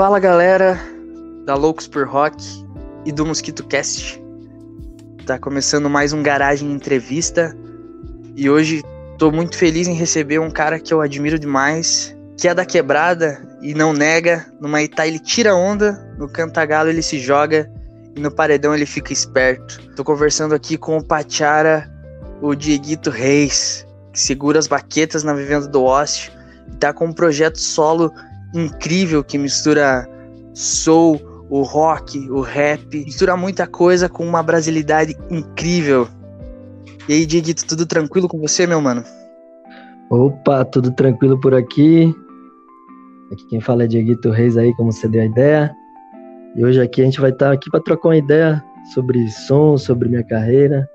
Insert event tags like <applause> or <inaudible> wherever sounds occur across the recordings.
Fala galera da Loucos por Rock e do Mosquito Cast. Tá começando mais um Garagem Entrevista e hoje tô muito feliz em receber um cara que eu admiro demais, que é da quebrada e não nega. No Maitá ele tira onda, no Cantagalo ele se joga e no Paredão ele fica esperto. Tô conversando aqui com o Pachara, o Dieguito Reis, que segura as baquetas na Vivenda do Ócio e tá com um projeto solo incrível que mistura soul, o rock, o rap, mistura muita coisa com uma brasilidade incrível. E aí, Dieguito, tudo tranquilo com você, meu mano? Opa, tudo tranquilo por aqui. Aqui quem fala é Dieguito Reis aí, como você deu a ideia. E hoje aqui a gente vai estar aqui para trocar uma ideia sobre som, sobre minha carreira.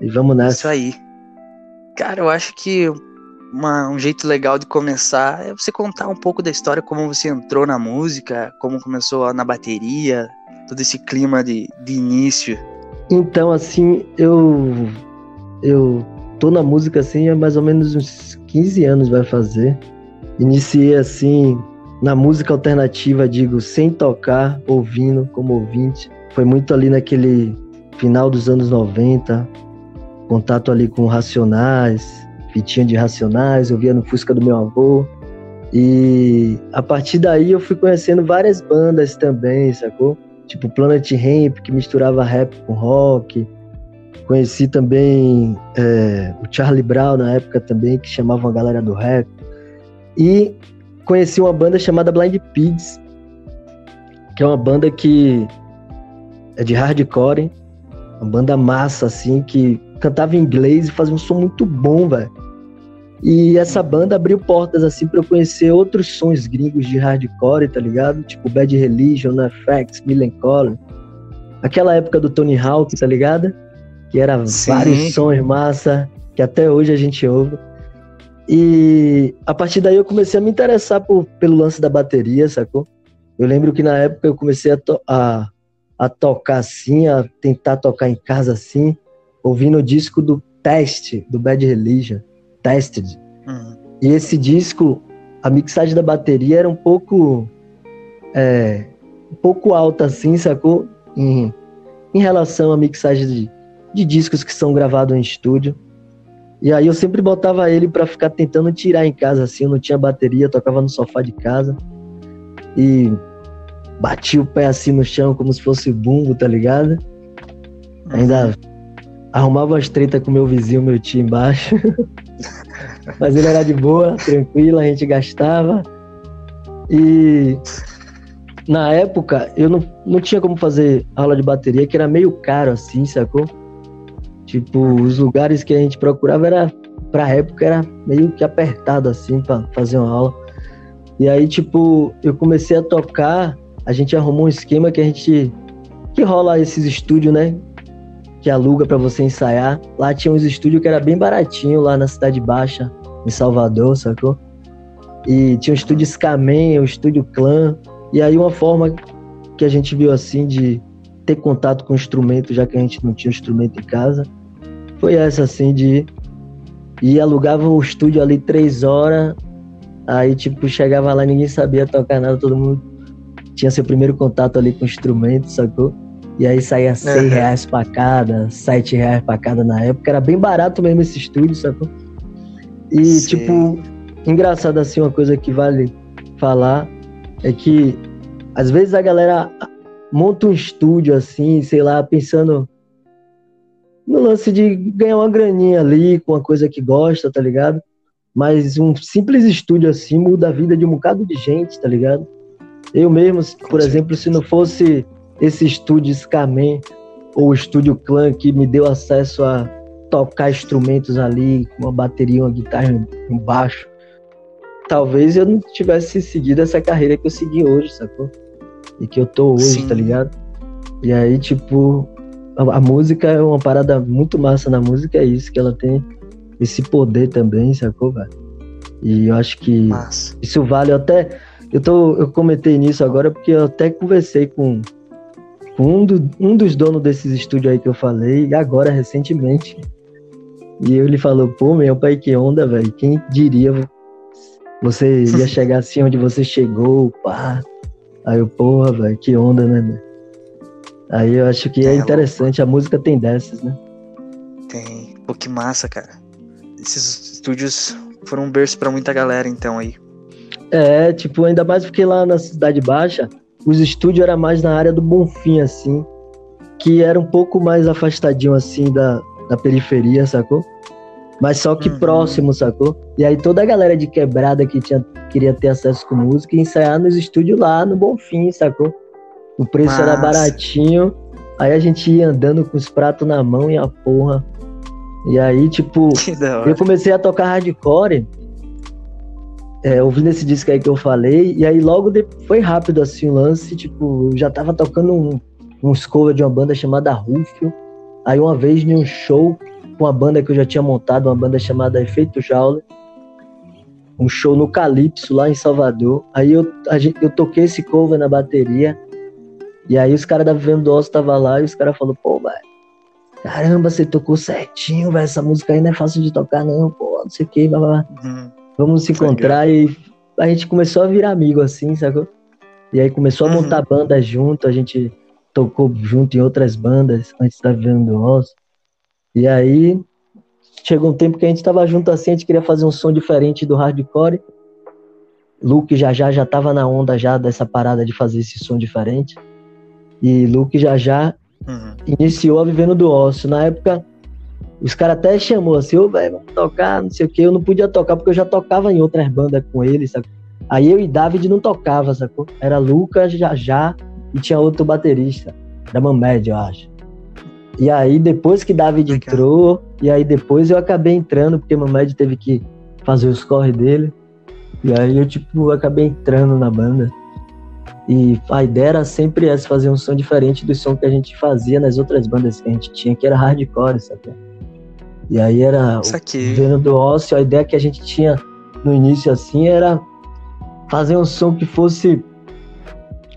E vamos nessa. Isso aí. Cara, eu acho que uma, um jeito legal de começar é você contar um pouco da história, como você entrou na música, como começou na bateria, todo esse clima de, de início. Então, assim, eu eu tô na música assim há mais ou menos uns 15 anos vai fazer. Iniciei assim na música alternativa, digo, sem tocar, ouvindo como ouvinte. Foi muito ali naquele final dos anos 90, contato ali com Racionais, fitinha de Racionais, eu via no Fusca do meu avô. E a partir daí eu fui conhecendo várias bandas também, sacou? Tipo Planet Ramp, que misturava rap com rock. Conheci também é, o Charlie Brown na época também, que chamava a galera do rap. E conheci uma banda chamada Blind Pigs, que é uma banda que é de hardcore, uma banda massa, assim, que cantava em inglês e fazia um som muito bom, velho. E essa banda abriu portas, assim, pra eu conhecer outros sons gringos de hardcore, tá ligado? Tipo Bad Religion, NoFX, Millencolin. Aquela época do Tony Hawk, tá ligado? Que era Sim. vários sons massa, que até hoje a gente ouve. E a partir daí eu comecei a me interessar por, pelo lance da bateria, sacou? Eu lembro que na época eu comecei a, to a, a tocar assim, a tentar tocar em casa assim, ouvindo o disco do Test, do Bad Religion, Tested. Uhum. E esse disco, a mixagem da bateria era um pouco. É, um pouco alta assim, sacou? Em, em relação à mixagem de, de discos que são gravados em estúdio. E aí eu sempre botava ele para ficar tentando tirar em casa, assim, eu não tinha bateria, tocava no sofá de casa. E bati o pé assim no chão como se fosse bumbo, tá ligado? Uhum. Ainda arrumava as treta com meu vizinho, meu tio embaixo. <laughs> Mas ele era de boa, tranquilo, a gente gastava. E na época eu não, não tinha como fazer aula de bateria, que era meio caro assim, sacou? Tipo, os lugares que a gente procurava era, pra época, era meio que apertado assim pra fazer uma aula. E aí, tipo, eu comecei a tocar, a gente arrumou um esquema que a gente. que rola esses estúdios, né? Que aluga para você ensaiar. Lá tinha uns estúdios que era bem baratinho, lá na Cidade Baixa, em Salvador, sacou? E tinha o estúdio Scaman, o estúdio Clã. E aí, uma forma que a gente viu assim de ter contato com o instrumento, já que a gente não tinha instrumento em casa, foi essa, assim, de ir alugava o estúdio ali três horas, aí, tipo, chegava lá ninguém sabia tocar nada, todo mundo tinha seu primeiro contato ali com o instrumento, sacou? E aí saía seis uhum. reais pra cada, sete reais pra cada na época, era bem barato mesmo esse estúdio, sacou? E, Sim. tipo, engraçado assim, uma coisa que vale falar é que às vezes a galera monta um estúdio assim, sei lá, pensando no lance de ganhar uma graninha ali com uma coisa que gosta, tá ligado? Mas um simples estúdio assim muda a vida de um bocado de gente, tá ligado? Eu mesmo, por exemplo, se não fosse esse estúdio Scaman ou o estúdio Clan que me deu acesso a tocar instrumentos ali, com uma bateria, uma guitarra, um baixo, talvez eu não tivesse seguido essa carreira que eu segui hoje, sacou? E que eu tô hoje, Sim. tá ligado? E aí, tipo, a, a, música é uma parada muito massa na música, é isso, que ela tem esse poder também, sacou, velho? E eu acho que massa. isso vale até. Eu, tô, eu comentei nisso agora porque eu até conversei com um, do, um dos donos desses estúdios aí que eu falei, agora recentemente. E ele falou, pô, meu pai, que onda, velho. Quem diria você ia <laughs> chegar assim onde você chegou, pá. Aí eu, porra, velho, que onda, né? Aí eu acho que é, é interessante, louco. a música tem dessas, né? Tem. Pô, que massa, cara. Esses estúdios foram um berço pra muita galera, então, aí. É, tipo, ainda mais porque lá na Cidade Baixa, os estúdios eram mais na área do Bonfim, assim, que era um pouco mais afastadinho, assim, da, da periferia, sacou? Mas só que uhum. próximo, sacou? E aí toda a galera de quebrada que tinha, queria ter acesso com música ia ensaiar nos estúdios lá no Bonfim, sacou? O preço era baratinho. Aí a gente ia andando com os pratos na mão e a porra. E aí, tipo, <laughs> eu comecei a tocar hardcore, é, ouvindo esse disco aí que eu falei, e aí logo depois, foi rápido assim o lance, tipo, eu já tava tocando um, uns covers de uma banda chamada Rufio. Aí uma vez em um show com uma banda que eu já tinha montado, uma banda chamada Efeito Jaula, um show no Calypso, lá em Salvador. Aí eu, gente, eu toquei esse cover na bateria, e aí os caras da Vivendo do Osso tava lá, e os caras falaram, pô, velho, caramba, você tocou certinho, velho, essa música aí não é fácil de tocar não, pô, não sei o que, blá, blá. Uhum. Vamos se encontrar e a gente começou a virar amigo assim, sacou? E aí começou a uhum. montar banda junto, a gente tocou junto em outras bandas antes da Vivendo do Osso. E aí chegou um tempo que a gente estava junto assim, a gente queria fazer um som diferente do hardcore. Luke já já já tava na onda já dessa parada de fazer esse som diferente. E Luke já já uhum. iniciou a Vivendo do Ócio. Na época, os caras até chamou assim, ô, velho, vamos tocar, não sei o que. Eu não podia tocar porque eu já tocava em outras bandas com ele, sabe? Aí eu e David não tocava, sacou? Era Lucas, já já e tinha outro baterista, da Mamed, eu acho. E aí, depois que David Legal. entrou, e aí depois eu acabei entrando, porque Mamed teve que fazer os corre dele. E aí eu, tipo, acabei entrando na banda. E a ideia era sempre essa, fazer um som diferente do som que a gente fazia nas outras bandas que a gente tinha, que era hardcore, sabe? E aí era vendo do ócio, a ideia que a gente tinha no início assim era fazer um som que fosse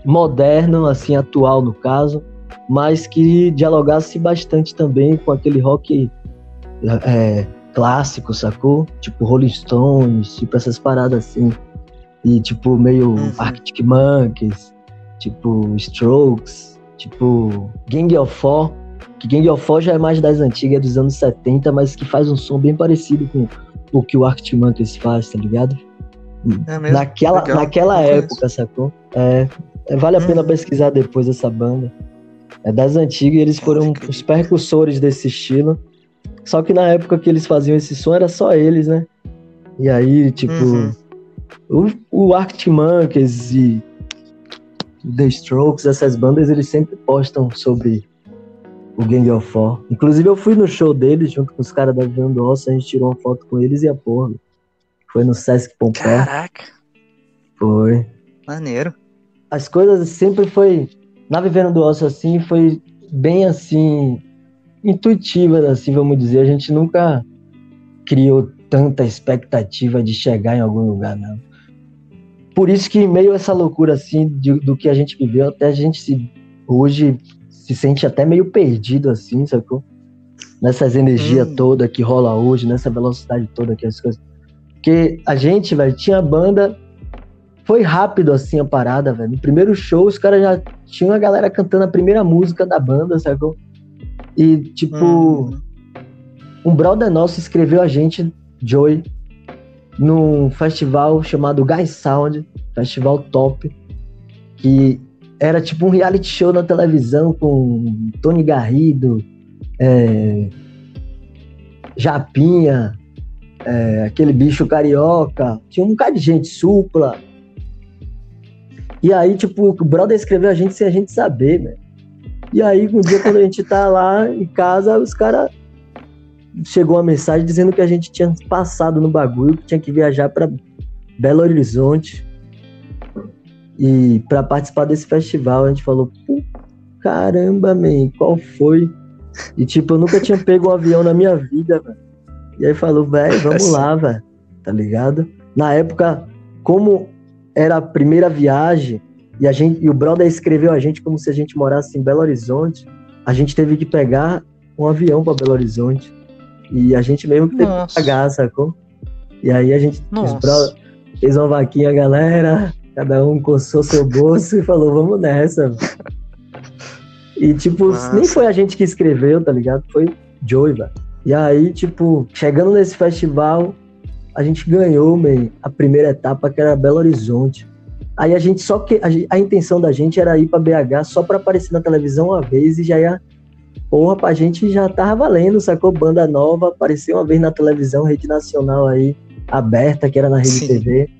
moderno, assim, atual no caso, mas que dialogasse bastante também com aquele rock é, clássico, sacou? Tipo Rolling Stones, tipo essas paradas assim. E tipo meio uhum. Arctic Monkeys, tipo Strokes, tipo Gang of Four, que Gang of Four já é mais das antigas, dos anos 70, mas que faz um som bem parecido com o que o Arctic Monkeys faz, tá ligado? É mesmo? Naquela, naquela época, sacou? É, é, vale a pena uhum. pesquisar depois essa banda. É das antigas e eles foram os percussores desse estilo. Só que na época que eles faziam esse som era só eles, né? E aí, tipo, uhum. o, o Arctic Monkeys e The Strokes, essas bandas, eles sempre postam sobre o Gang of Four. Inclusive, eu fui no show deles junto com os caras da Vivendo Ossa, a gente tirou uma foto com eles e a porra. Foi no Sesc Pompeia. Caraca! Foi. Maneiro as coisas sempre foi na vivendo do osso assim foi bem assim intuitivas assim vamos dizer a gente nunca criou tanta expectativa de chegar em algum lugar não por isso que meio essa loucura assim de, do que a gente viveu até a gente se hoje se sente até meio perdido assim sacou nessas energias hum. toda que rola hoje nessa velocidade toda que as coisas porque a gente velho tinha banda foi rápido assim a parada, velho. No primeiro show, os caras já tinham a galera cantando a primeira música da banda, sacou? E, tipo, uhum. um brother nosso escreveu a gente, Joey, num festival chamado Guy Sound, festival top, que era tipo um reality show na televisão com Tony Garrido, é, Japinha, é, aquele bicho carioca, tinha um bocado de gente, supla, e aí, tipo, o brother escreveu a gente sem a gente saber, né? E aí, um dia, quando a gente tá lá em casa, os caras. Chegou uma mensagem dizendo que a gente tinha passado no bagulho, que tinha que viajar para Belo Horizonte. E para participar desse festival, a gente falou: caramba, man, qual foi? E tipo, eu nunca tinha pego um avião na minha vida, velho. E aí falou, velho, vamos lá, velho. Tá ligado? Na época, como era a primeira viagem e a gente e o brother escreveu a gente como se a gente morasse em Belo Horizonte. A gente teve que pegar um avião para Belo Horizonte e a gente mesmo que teve Nossa. que pagar, sacou? E aí a gente brother, fez uma vaquinha, galera. Cada um coçou seu bolso e falou, vamos nessa. E, tipo, Nossa. nem foi a gente que escreveu, tá ligado? Foi Joey, velho. E aí, tipo, chegando nesse festival, a gente ganhou, man, a primeira etapa, que era Belo Horizonte. Aí a gente só que. A, a intenção da gente era ir pra BH só pra aparecer na televisão uma vez e já ia. Porra, pra gente já tava valendo, sacou? Banda nova, apareceu uma vez na televisão, rede nacional aí, aberta, que era na Rede Sim. TV.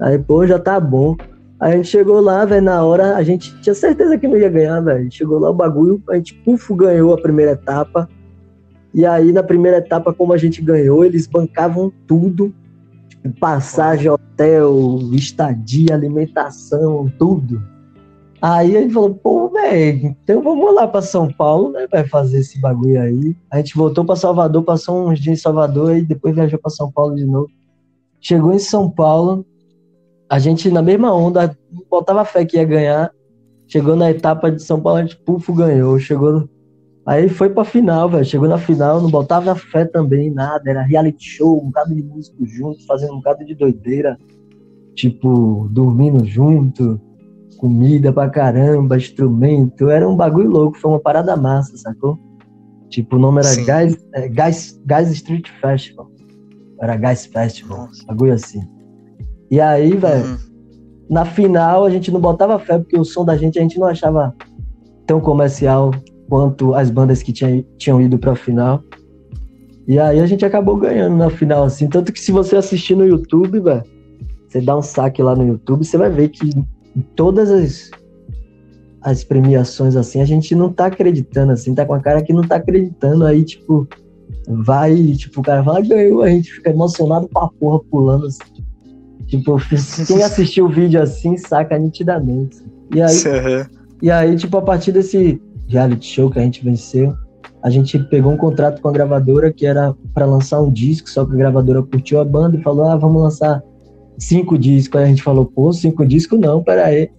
Aí, pô, já tá bom. Aí a gente chegou lá, velho, na hora, a gente tinha certeza que não ia ganhar, velho. Chegou lá o bagulho, a gente, pufo, ganhou a primeira etapa. E aí, na primeira etapa, como a gente ganhou, eles bancavam tudo. Tipo, passagem, hotel, estadia, alimentação, tudo. Aí a gente falou, pô, velho, então vamos lá para São Paulo, né? Vai fazer esse bagulho aí. A gente voltou para Salvador, passou uns dias em Salvador e depois viajou para São Paulo de novo. Chegou em São Paulo, a gente, na mesma onda, botava fé que ia ganhar. Chegou na etapa de São Paulo, a gente, pufo, ganhou. Chegou. Aí foi pra final, velho. Chegou na final, não botava fé também, nada. Era reality show, um bocado de músico junto, fazendo um bocado de doideira. Tipo, dormindo junto, comida pra caramba, instrumento. Era um bagulho louco, foi uma parada massa, sacou? Tipo, o nome era Guys, é, Guys, Guys Street Festival. Era Guys Festival, Nossa. bagulho assim. E aí, velho, uhum. na final a gente não botava fé, porque o som da gente a gente não achava tão comercial quanto as bandas que tinha, tinham ido pra final. E aí a gente acabou ganhando na final, assim. Tanto que se você assistir no YouTube, velho, você dá um saque lá no YouTube, você vai ver que todas as, as premiações, assim, a gente não tá acreditando, assim, tá com a cara que não tá acreditando. Aí, tipo, vai, tipo, o cara fala, ganhou, a gente fica emocionado pra porra, pulando, assim. Tipo, <laughs> quem assistiu o vídeo assim saca nitidamente. E aí, <laughs> uhum. e aí, tipo, a partir desse reality show que a gente venceu, a gente pegou um contrato com a gravadora que era para lançar um disco, só que a gravadora curtiu a banda e falou: ah, vamos lançar cinco discos. Aí a gente falou: pô, cinco discos não, peraí.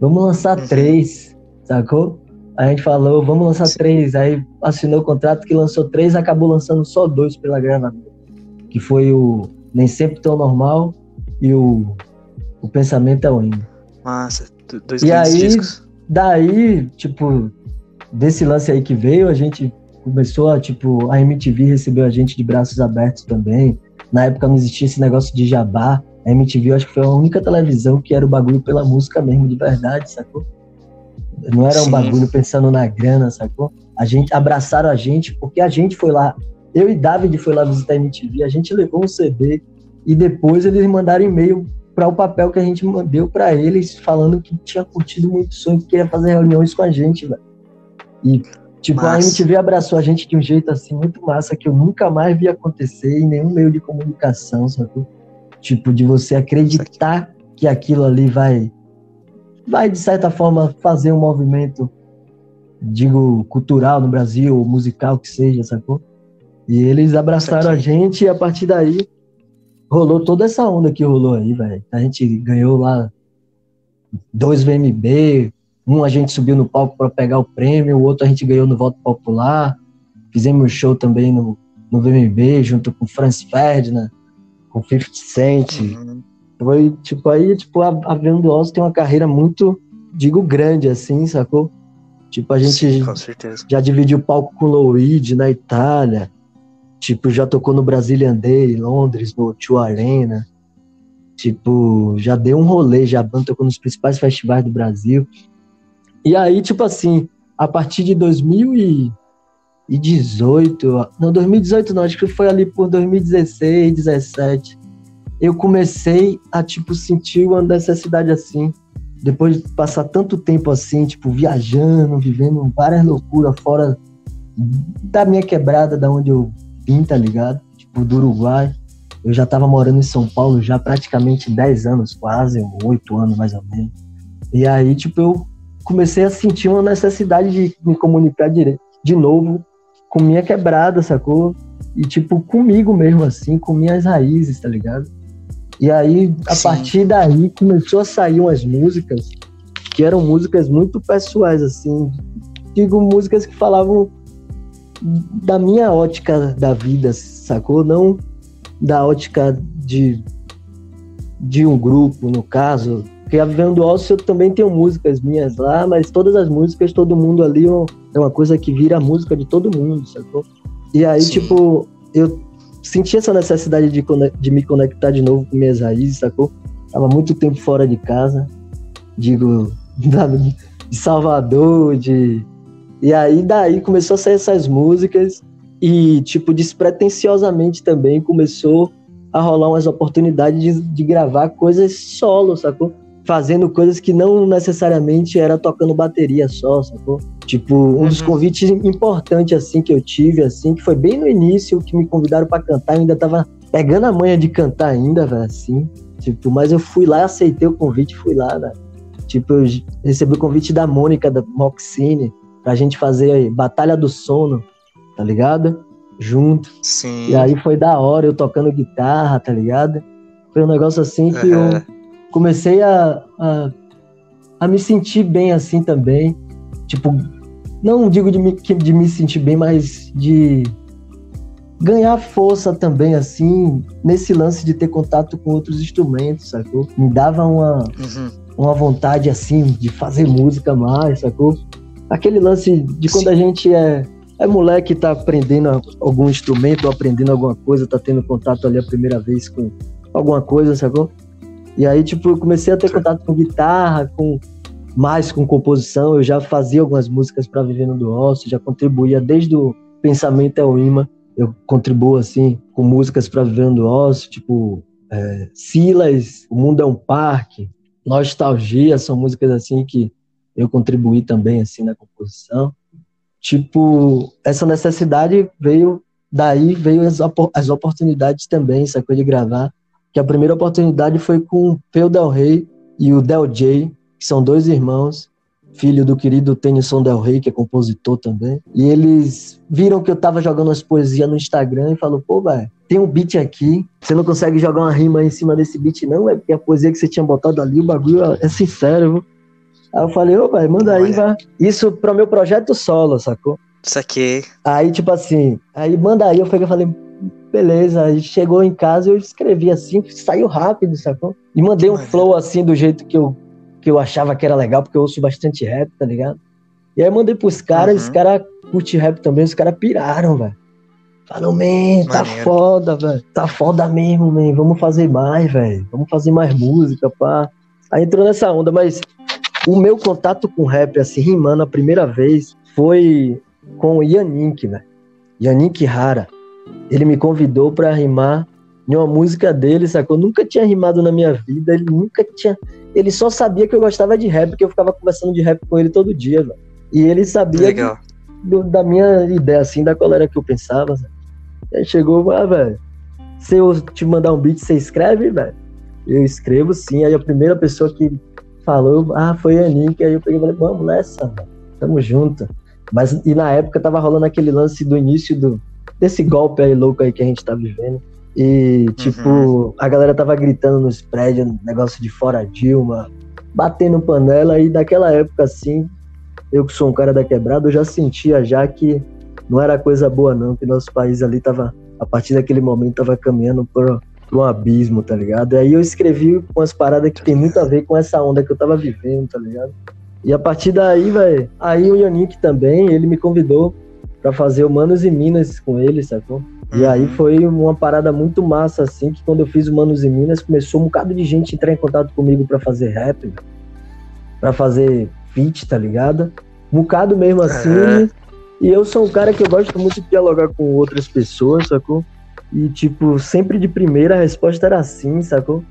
Vamos lançar uhum. três, sacou? Aí a gente falou: vamos lançar Sim. três. Aí assinou o contrato que lançou três, acabou lançando só dois pela gravadora, que foi o Nem Sempre Tão Normal e o, o pensamento é o hino. Massa, dois e aí, discos. Daí, tipo, desse lance aí que veio, a gente começou a, tipo, a MTV recebeu a gente de braços abertos também. Na época não existia esse negócio de jabá. A MTV eu acho que foi a única televisão que era o bagulho pela música mesmo, de verdade, sacou? Não era um Sim. bagulho pensando na grana, sacou? A gente abraçaram a gente porque a gente foi lá. Eu e David foi lá visitar a MTV, a gente levou um CD e depois eles mandaram e-mail para o papel que a gente deu para eles, falando que tinha curtido muito o sonho, que queria fazer reuniões com a gente, velho. E, tipo, massa. a MTV abraçou a gente de um jeito assim muito massa que eu nunca mais vi acontecer em nenhum meio de comunicação, sabe? Tipo, de você acreditar que aquilo ali vai, vai de certa forma fazer um movimento, digo, cultural no Brasil, musical que seja, sacou? E eles abraçaram a gente e a partir daí rolou toda essa onda que rolou aí, velho. A gente ganhou lá dois VMB, um a gente subiu no palco para pegar o prêmio, o outro a gente ganhou no voto popular. Fizemos show também no, no VMB, junto com Franz Ferdinand, com 50 Cent. Uhum. Foi, tipo, aí, tipo, a, a Oz tem uma carreira muito, digo, grande, assim, sacou? Tipo, a gente Sim, já dividiu palco com o Luigi na Itália, Tipo, já tocou no Brazilian Day, Londres, no Tio Arena. Tipo, já deu um rolê, já tocou nos principais festivais do Brasil. E aí, tipo assim, a partir de 2018, não, 2018 não, acho que foi ali por 2016, 17, eu comecei a, tipo, sentir uma necessidade assim, depois de passar tanto tempo assim, tipo, viajando, vivendo várias loucuras fora da minha quebrada, da onde eu vim, tá ligado? Tipo, do Uruguai. Eu já tava morando em São Paulo já praticamente 10 anos, quase, 8 anos mais ou menos. E aí, tipo, eu comecei a sentir uma necessidade de me comunicar direito, de novo com minha quebrada, sacou? E, tipo, comigo mesmo, assim, com minhas raízes, tá ligado? E aí, a Sim. partir daí, começou a sair umas músicas que eram músicas muito pessoais, assim. Digo, músicas que falavam da minha ótica da vida, sacou? Não da ótica de, de um grupo, no caso, Porque a Vivendo do Ócio eu também tenho músicas minhas lá, mas todas as músicas, todo mundo ali é uma coisa que vira a música de todo mundo, sacou? E aí, Sim. tipo, eu senti essa necessidade de, de me conectar de novo com minhas raízes, sacou? Tava muito tempo fora de casa, digo, <laughs> de Salvador, de. E aí daí começou a sair essas músicas e, tipo, despretensiosamente também começou a rolar umas oportunidades de, de gravar coisas solo, sacou? Fazendo coisas que não necessariamente era tocando bateria só, sacou? Tipo, um uhum. dos convites importantes, assim, que eu tive, assim, que foi bem no início, que me convidaram para cantar, eu ainda tava pegando a manha de cantar ainda, velho, assim. Tipo, mas eu fui lá, aceitei o convite, fui lá, velho. Tipo, eu recebi o convite da Mônica, da Moxine, pra gente fazer Batalha do Sono, tá ligado? Junto. Sim. E aí foi da hora, eu tocando guitarra, tá ligado? Foi um negócio assim que uhum. eu comecei a, a, a, me sentir bem assim também. Tipo, não digo de me, de me sentir bem, mas de ganhar força também, assim, nesse lance de ter contato com outros instrumentos, sacou? Me dava uma, uhum. uma vontade, assim, de fazer música mais, sacou? Aquele lance de quando Sim. a gente é, é moleque tá aprendendo algum instrumento, aprendendo alguma coisa, tá tendo contato ali a primeira vez com alguma coisa, sacou? E aí, tipo, eu comecei a ter contato com guitarra, com mais com composição, eu já fazia algumas músicas para Vivendo do Ócio, já contribuía desde o pensamento ao imã eu contribuo assim com músicas para Vivendo Ócio, tipo é, Silas, O Mundo é um Parque, Nostalgia, são músicas assim que eu contribuí também assim na composição. Tipo, essa necessidade veio daí veio as, as oportunidades também, sacou de gravar. Que a primeira oportunidade foi com o Peu Del Rey e o Del J, que são dois irmãos filho do querido Tennyson Del Rey, que é compositor também. E eles viram que eu tava jogando as poesias no Instagram e falou: pô, velho, tem um beat aqui, você não consegue jogar uma rima em cima desse beat, não? É porque a poesia que você tinha botado ali, o bagulho é sincero? Aí eu falei, ô, velho, manda aí, vai. Isso pro meu projeto solo, sacou? Saquei. Aí, tipo assim, aí manda aí, eu falei, beleza. Aí chegou em casa eu escrevi assim, saiu rápido, sacou? E mandei um flow assim, do jeito que eu que eu achava que era legal, porque eu ouço bastante rap, tá ligado? E aí mandei pros caras, uhum. os caras curtem rap também, os caras piraram, velho. Falou, man, tá Maneiro. foda, velho. Tá foda mesmo, man. Vamos fazer mais, velho. Vamos fazer mais música, pá. Aí entrou nessa onda, mas o meu contato com rap, assim, rimando a primeira vez, foi com o Yannick, velho. Yannick Rara. Ele me convidou para rimar em uma música dele, sacou? Eu nunca tinha rimado na minha vida, ele nunca tinha ele só sabia que eu gostava de rap, porque eu ficava conversando de rap com ele todo dia, velho. E ele sabia de, do, da minha ideia, assim, da qual era que eu pensava. Sabe? Aí chegou, ah, velho, se eu te mandar um beat, você escreve, velho? Eu escrevo sim. Aí a primeira pessoa que falou, ah, foi a Nick. Aí eu peguei e falei, vamos nessa, velho. Tamo junto. Mas, e na época tava rolando aquele lance do início do, desse golpe aí louco aí que a gente tá vivendo. E, tipo, uhum. a galera tava gritando nos prédios, negócio de fora Dilma, batendo panela, e daquela época, assim, eu que sou um cara da quebrada, eu já sentia já que não era coisa boa não, que nosso país ali tava, a partir daquele momento, tava caminhando por, um abismo, tá ligado? E aí eu escrevi umas paradas que tem muito a ver com essa onda que eu tava vivendo, tá ligado? E a partir daí, velho, aí o Yannick também, ele me convidou para fazer o Manos e Minas com ele, sacou? E aí uhum. foi uma parada muito massa, assim, que quando eu fiz o Manos e Minas, começou um bocado de gente entrar em contato comigo para fazer rap, para fazer feat, tá ligado? Um bocado mesmo assim. É. E eu sou um cara que eu gosto muito de dialogar com outras pessoas, sacou? E, tipo, sempre de primeira a resposta era sim, sacou?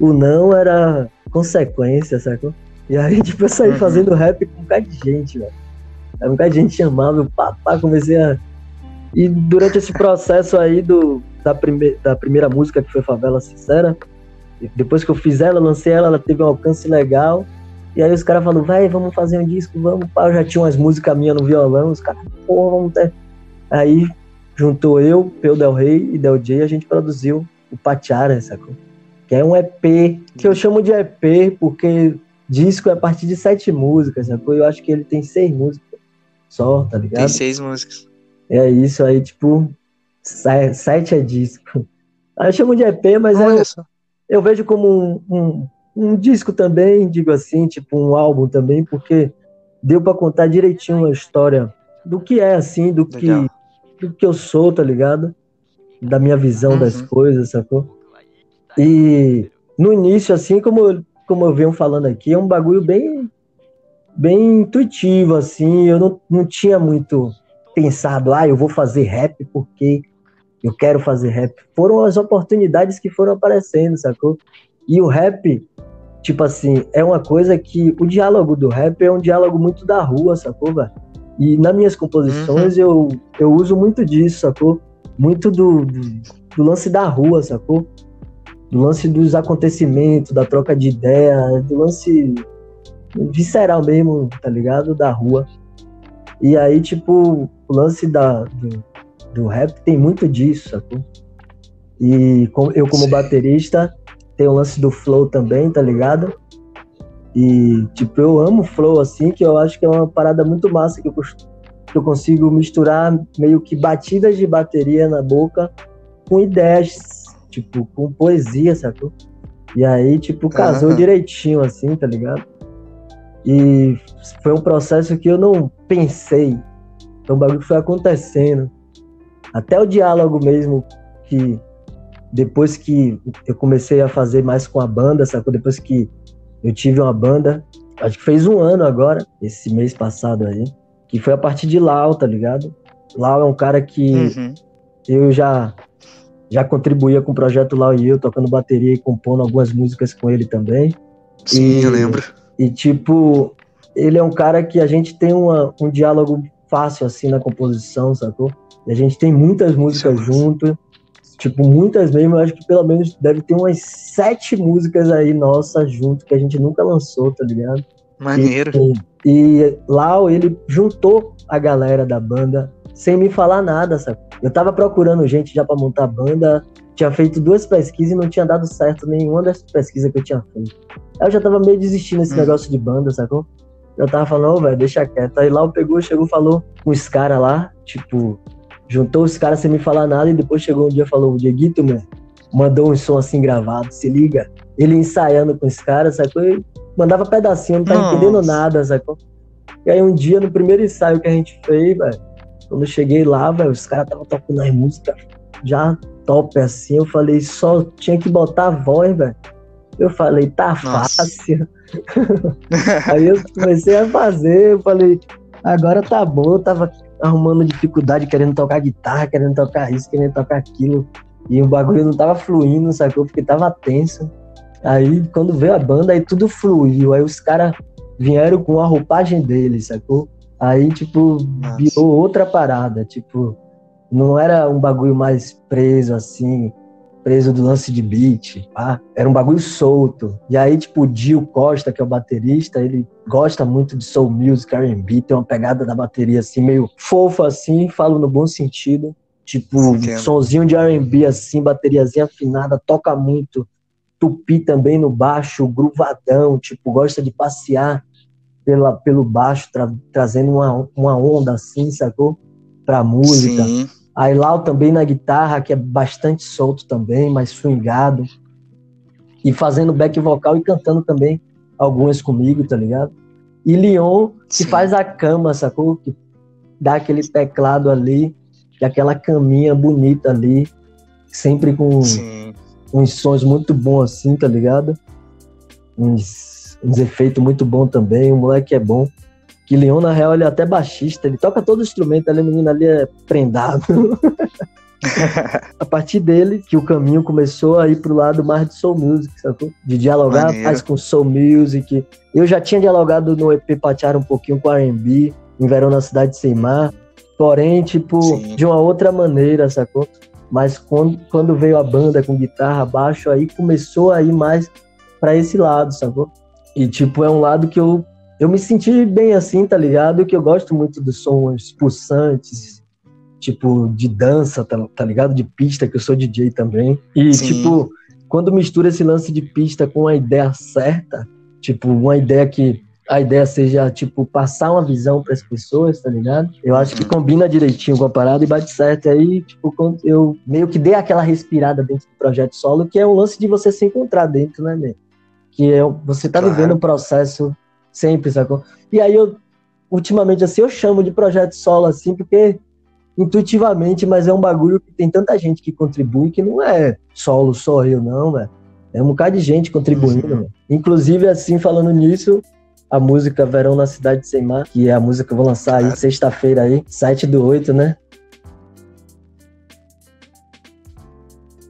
O não era consequência, sacou? E aí, <laughs> tipo, eu saí uhum. fazendo rap com um bocado de gente, velho. Um bocado de gente chamava, eu papá, comecei a e durante esse processo aí do, da, prime, da primeira música, que foi Favela Sincera, depois que eu fiz ela, lancei ela, ela teve um alcance legal. E aí os caras falaram, vai, vamos fazer um disco, vamos. Pá, eu já tinha umas músicas minhas no violão, os caras, pô, vamos ter. Aí juntou eu, Peu Del Rey e Del J, a gente produziu o Pachara, sacou? Que é um EP, que eu chamo de EP porque disco é a partir de sete músicas, sacou? Eu acho que ele tem seis músicas só, tá ligado? Tem seis músicas. É isso aí, tipo, site é disco. Aí eu chamo de EP, mas é, eu vejo como um, um, um disco também, digo assim, tipo um álbum também, porque deu para contar direitinho a história do que é assim, do que, do que eu sou, tá ligado? Da minha visão uhum. das coisas, sacou? E no início, assim, como, como eu venho falando aqui, é um bagulho bem, bem intuitivo, assim, eu não, não tinha muito pensado, ah, eu vou fazer rap porque eu quero fazer rap. Foram as oportunidades que foram aparecendo, sacou? E o rap, tipo assim, é uma coisa que o diálogo do rap é um diálogo muito da rua, sacou, velho? E nas minhas composições uhum. eu, eu uso muito disso, sacou? Muito do, do, do, lance da rua, sacou? Do lance dos acontecimentos, da troca de ideia, do lance visceral mesmo, tá ligado? Da rua. E aí, tipo, o lance da, do, do rap tem muito disso, sacou? E eu, como Sim. baterista, tem o lance do flow também, tá ligado? E, tipo, eu amo flow, assim, que eu acho que é uma parada muito massa que eu, que eu consigo misturar meio que batidas de bateria na boca com ideias, tipo, com poesia, sacou? E aí, tipo, casou uhum. direitinho, assim, tá ligado? E foi um processo que eu não pensei. Então, o bagulho foi acontecendo. Até o diálogo mesmo, que depois que eu comecei a fazer mais com a banda, sacou? Depois que eu tive uma banda, acho que fez um ano agora, esse mês passado aí, que foi a partir de Lau, tá ligado? Lau é um cara que uhum. eu já já contribuía com o projeto Lau e eu, tocando bateria e compondo algumas músicas com ele também. Sim, e, eu lembro. E tipo, ele é um cara que a gente tem uma, um diálogo fácil assim na composição, sacou? E a gente tem muitas músicas junto Tipo, muitas mesmo, eu acho que pelo menos deve ter umas sete músicas aí nossas junto que a gente nunca lançou, tá ligado? Maneiro. E, e lá ele juntou a galera da banda sem me falar nada, sabe? Eu tava procurando gente já para montar a banda, tinha feito duas pesquisas e não tinha dado certo nenhuma das pesquisas que eu tinha feito. Aí eu já tava meio desistindo desse hum. negócio de banda, sacou? Eu tava falando, oh, velho, deixa quieto. Aí lá eu pegou, chegou, falou com os caras lá, tipo, juntou os caras sem me falar nada e depois chegou um dia e falou, o Dieguito, mano, mandou um som assim gravado, se liga. Ele ensaiando com os caras, sacou? E mandava pedacinho, não tá Nossa. entendendo nada, sacou? E aí um dia, no primeiro ensaio que a gente fez, velho, quando eu cheguei lá, velho, os caras estavam tocando as músicas já top assim, eu falei, só tinha que botar a voz, velho. Eu falei, tá Nossa. fácil. <laughs> aí eu comecei a fazer, eu falei, agora tá bom, eu tava arrumando dificuldade, querendo tocar guitarra, querendo tocar isso, querendo tocar aquilo. E o bagulho não tava fluindo, sacou? Porque tava tenso. Aí, quando veio a banda, aí tudo fluiu. Aí os caras vieram com a roupagem deles, sacou? Aí, tipo, Nossa. virou outra parada. Tipo, não era um bagulho mais preso, assim, preso do lance de beat, pá. Era um bagulho solto. E aí, tipo, o Dio Costa, que é o baterista, ele gosta muito de soul music, R&B, tem uma pegada da bateria, assim, meio fofa, assim, falo no bom sentido. Tipo, Sim, sonzinho de R&B, assim, bateriazinha afinada, toca muito. Tupi também no baixo, gruvadão, tipo, gosta de passear pela, pelo baixo, tra trazendo uma, uma onda assim, sacou? Pra música. Sim. Aí Lau também na guitarra, que é bastante solto também, mais swingado. E fazendo back vocal e cantando também algumas comigo, tá ligado? E Leon, que Sim. faz a cama, sacou? Que dá aquele teclado ali, e aquela caminha bonita ali, sempre com Sim. uns sons muito bons assim, tá ligado? Uns, uns efeitos muito bons também, o moleque é bom que Leon, na real, ele é até baixista, ele toca todo instrumento, ali, o menino ali é prendado. <laughs> a partir dele que o caminho começou a ir pro lado mais de soul music, sacou? De dialogar Maneiro. mais com soul music. Eu já tinha dialogado no EP Patear um pouquinho com R&B, em Verão na Cidade Sem Mar, porém, tipo, Sim. de uma outra maneira, sacou? Mas quando, quando veio a banda com guitarra, baixo, aí começou a ir mais para esse lado, sacou? E, tipo, é um lado que eu eu me senti bem assim, tá ligado? Que eu gosto muito dos sons pulsantes, tipo, de dança, tá, tá ligado? De pista, que eu sou DJ também. E, Sim. tipo, quando mistura esse lance de pista com a ideia certa, tipo, uma ideia que a ideia seja, tipo, passar uma visão para as pessoas, tá ligado? Eu acho que combina direitinho com a parada e bate certo. E aí, tipo, eu meio que dei aquela respirada dentro do projeto solo, que é um lance de você se encontrar dentro, né, né? Que é, você tá claro. vivendo um processo sempre, sacou? E aí eu, ultimamente, assim, eu chamo de projeto solo, assim, porque intuitivamente, mas é um bagulho que tem tanta gente que contribui que não é solo, só eu, não, velho. É um bocado de gente contribuindo. Uhum. Inclusive, assim, falando nisso, a música Verão na Cidade de Seimar, que é a música que eu vou lançar aí sexta-feira aí, 7 do 8, né?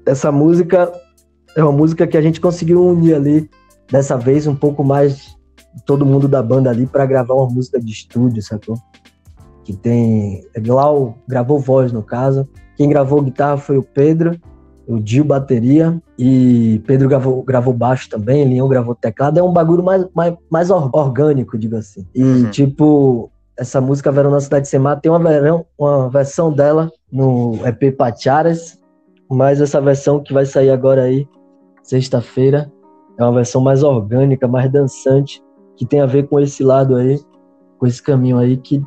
Essa música é uma música que a gente conseguiu unir ali, dessa vez, um pouco mais todo mundo da banda ali para gravar uma música de estúdio, sacou? Que tem. Glau gravou voz no caso. Quem gravou guitarra foi o Pedro o Dio bateria e Pedro gravou, gravou baixo também, Leão gravou teclado. É um bagulho mais, mais, mais orgânico, digo assim. E, uhum. tipo, essa música Verão na Cidade de Semar tem uma, verão, uma versão dela no EP Pacharas, mas essa versão que vai sair agora aí, sexta-feira, é uma versão mais orgânica, mais dançante, que tem a ver com esse lado aí, com esse caminho aí que,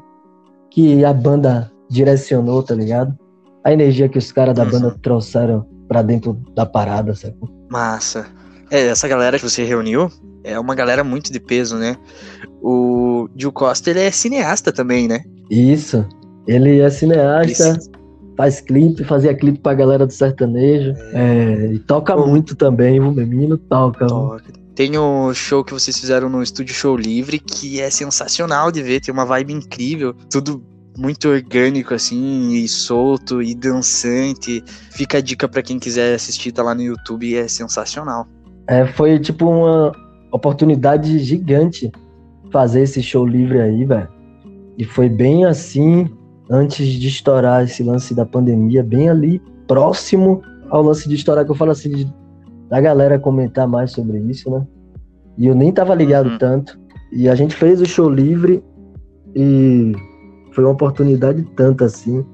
que a banda direcionou, tá ligado? A energia que os caras da uhum. banda trouxeram para dentro da parada, sabe? Massa. É, essa galera que você reuniu é uma galera muito de peso, né? O Gil Costa, ele é cineasta também, né? Isso. Ele é cineasta, faz clipe, fazia clipe pra galera do sertanejo. É... É, e toca muito também, o menino toca. toca. Tem o show que vocês fizeram no Estúdio Show Livre, que é sensacional de ver, tem uma vibe incrível, tudo muito orgânico, assim, e solto e dançante. Fica a dica para quem quiser assistir, tá lá no YouTube, é sensacional. É, foi tipo uma oportunidade gigante fazer esse show livre aí, velho. E foi bem assim, antes de estourar esse lance da pandemia, bem ali, próximo ao lance de estourar, que eu falo assim, de, da galera comentar mais sobre isso, né? E eu nem tava ligado uhum. tanto. E a gente fez o show livre e foi uma oportunidade tanta assim.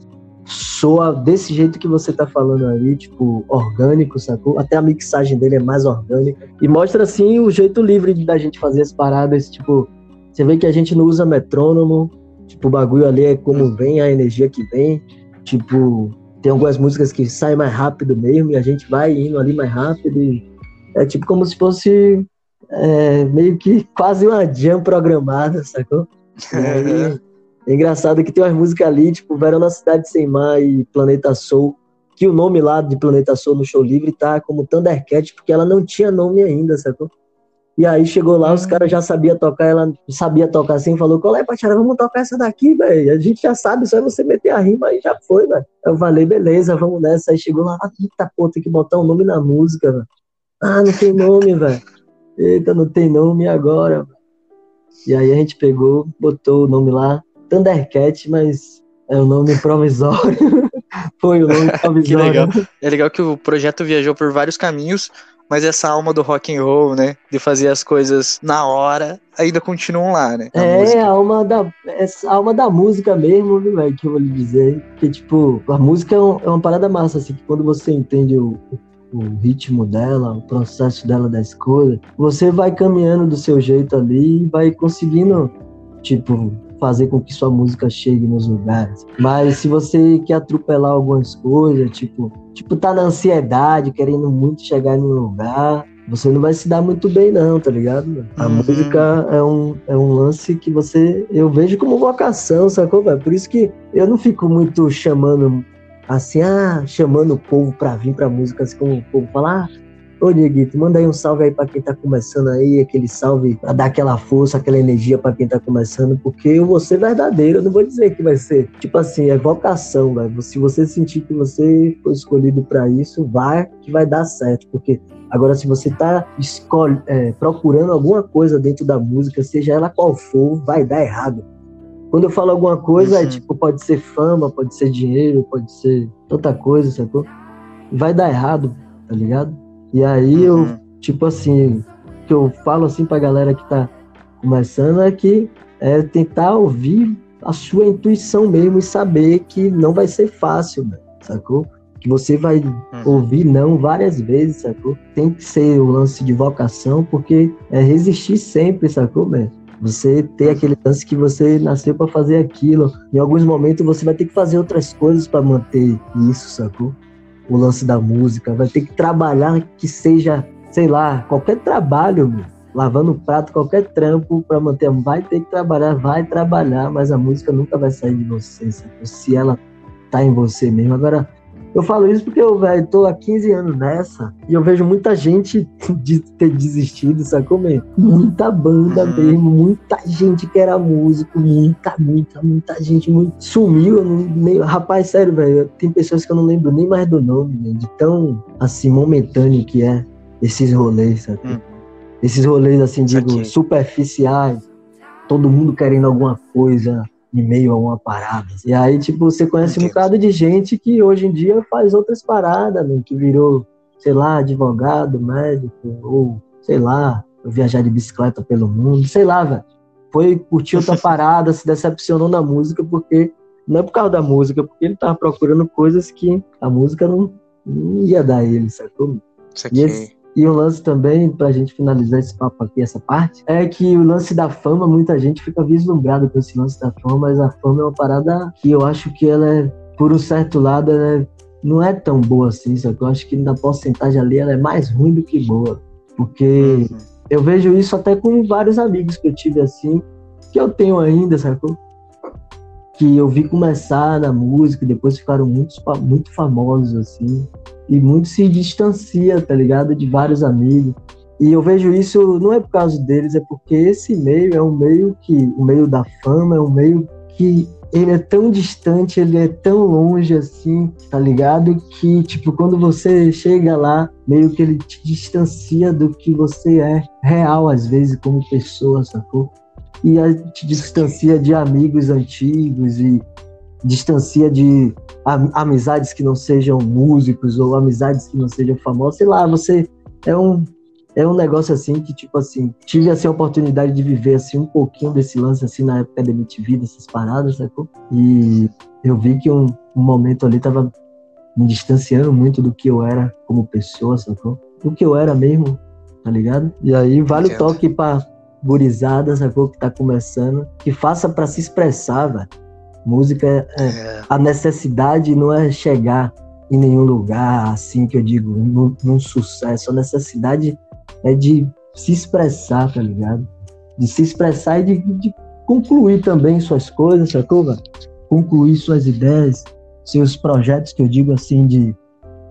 Soa desse jeito que você tá falando aí, tipo, orgânico, sacou? Até a mixagem dele é mais orgânica. E mostra, assim, o jeito livre da gente fazer as paradas, tipo, você vê que a gente não usa metrônomo, tipo, o bagulho ali é como vem, a energia que vem. Tipo, tem algumas músicas que saem mais rápido mesmo, e a gente vai indo ali mais rápido. E é tipo como se fosse é, meio que <laughs> quase uma jam programada, sacou? E aí, é engraçado que tem umas músicas ali, tipo Verão na Cidade Sem Mar e Planeta Soul, que o nome lá de Planeta Soul no show livre tá como Thundercat, porque ela não tinha nome ainda, sacou? E aí chegou lá, os hum. caras já sabiam tocar, ela sabia tocar assim, falou, qual é, Patiara, vamos tocar essa daqui, velho. A gente já sabe, só é você meter a rima aí, já foi, velho. Eu falei, beleza, vamos nessa. Aí chegou lá, eita, pô, tem que botar um nome na música, velho. Ah, não tem nome, velho. Eita, não tem nome agora, véio. E aí a gente pegou, botou o nome lá, Thundercat, mas é o nome provisório. <laughs> Foi o nome provisório. <laughs> que legal. É legal que o projeto viajou por vários caminhos, mas essa alma do rock and roll, né, de fazer as coisas na hora, ainda continuam lá, né? É, música. a alma da é a alma da música mesmo, velho, que eu vou lhe dizer, que tipo, a música é, um, é uma parada massa assim, que quando você entende o, o ritmo dela, o processo dela da escolha, você vai caminhando do seu jeito ali e vai conseguindo, tipo, fazer com que sua música chegue nos lugares. Mas se você quer atropelar algumas coisas, tipo, tipo tá na ansiedade, querendo muito chegar no lugar, você não vai se dar muito bem não, tá ligado? A uhum. música é um, é um lance que você, eu vejo como vocação, sacou, velho? Por isso que eu não fico muito chamando, assim, ah, chamando o povo pra vir pra música, assim como o povo fala, ah, Ô, Dieguito, manda aí um salve aí para quem tá começando aí, aquele salve para dar aquela força, aquela energia para quem tá começando, porque eu vou ser verdadeiro, eu não vou dizer que vai ser, tipo assim, é vocação, velho. Se você sentir que você foi escolhido para isso, vai que vai dar certo, porque agora se você tá escolhe, é, procurando alguma coisa dentro da música, seja ela qual for, vai dar errado. Quando eu falo alguma coisa, é uhum. tipo, pode ser fama, pode ser dinheiro, pode ser tanta coisa, sacou? Vai dar errado, tá ligado? E aí uhum. eu, tipo assim, que eu falo assim pra galera que tá começando é que é tentar ouvir a sua intuição mesmo e saber que não vai ser fácil, né? sacou? Que você vai uhum. ouvir não várias vezes, sacou? Tem que ser o lance de vocação, porque é resistir sempre, sacou, mesmo? Você ter aquele lance que você nasceu para fazer aquilo. Em alguns momentos você vai ter que fazer outras coisas para manter isso, sacou? O lance da música, vai ter que trabalhar que seja, sei lá, qualquer trabalho, lavando prato, qualquer trampo para manter. Vai ter que trabalhar, vai trabalhar, mas a música nunca vai sair de você, se ela tá em você mesmo. Agora, eu falo isso porque eu, velho, tô há 15 anos nessa e eu vejo muita gente <laughs> de ter desistido, sacou, mesmo? Muita banda uhum. mesmo, muita gente que era músico, muita, muita, muita gente muito sumiu. Meio, rapaz, sério, velho, tem pessoas que eu não lembro nem mais do nome, né, de tão, assim, momentâneo que é esses rolês, sabe? Uhum. Esses rolês, assim, digo, superficiais, todo mundo querendo alguma coisa, em meio a uma parada. E aí, tipo, você conhece um bocado de gente que hoje em dia faz outras paradas, né? que virou, sei lá, advogado, médico, ou sei lá, viajar de bicicleta pelo mundo, sei lá, velho. Foi curtir outra <laughs> parada, se decepcionou na música, porque não é por causa da música, porque ele tava procurando coisas que a música não, não ia dar ele, sacou? Isso aqui. E esse, e o lance também, para a gente finalizar esse papo aqui, essa parte, é que o lance da fama, muita gente fica vislumbrado com esse lance da fama, mas a fama é uma parada que eu acho que ela é, por um certo lado, ela é, não é tão boa assim, só que eu acho que na porcentagem ali ela é mais ruim do que boa. Porque uhum. eu vejo isso até com vários amigos que eu tive assim, que eu tenho ainda, sacou? Que eu vi começar na música depois ficaram muito, muito famosos, assim e muito se distancia, tá ligado? De vários amigos. E eu vejo isso não é por causa deles, é porque esse meio é um meio que, o meio da fama é um meio que ele é tão distante, ele é tão longe assim, tá ligado? Que, tipo, quando você chega lá, meio que ele te distancia do que você é real, às vezes, como pessoa, sacou? E te distancia de amigos antigos e distancia de amizades que não sejam músicos ou amizades que não sejam famosas, sei lá, você é um é um negócio assim que tipo assim, tive assim a oportunidade de viver assim um pouquinho desse lance assim na época da MTV, dessas paradas, sacou? E eu vi que um, um momento ali tava me distanciando muito do que eu era como pessoa, sacou? Do que eu era mesmo, tá ligado? E aí vale o toque pra gurizada, sacou? Que tá começando, que faça para se expressar, velho Música é, é, a necessidade não é chegar em nenhum lugar, assim que eu digo, num, num, sucesso. A necessidade é de se expressar, tá ligado? De se expressar e de, de concluir também suas coisas, sacou, velho? Concluir suas ideias, seus projetos, que eu digo assim, de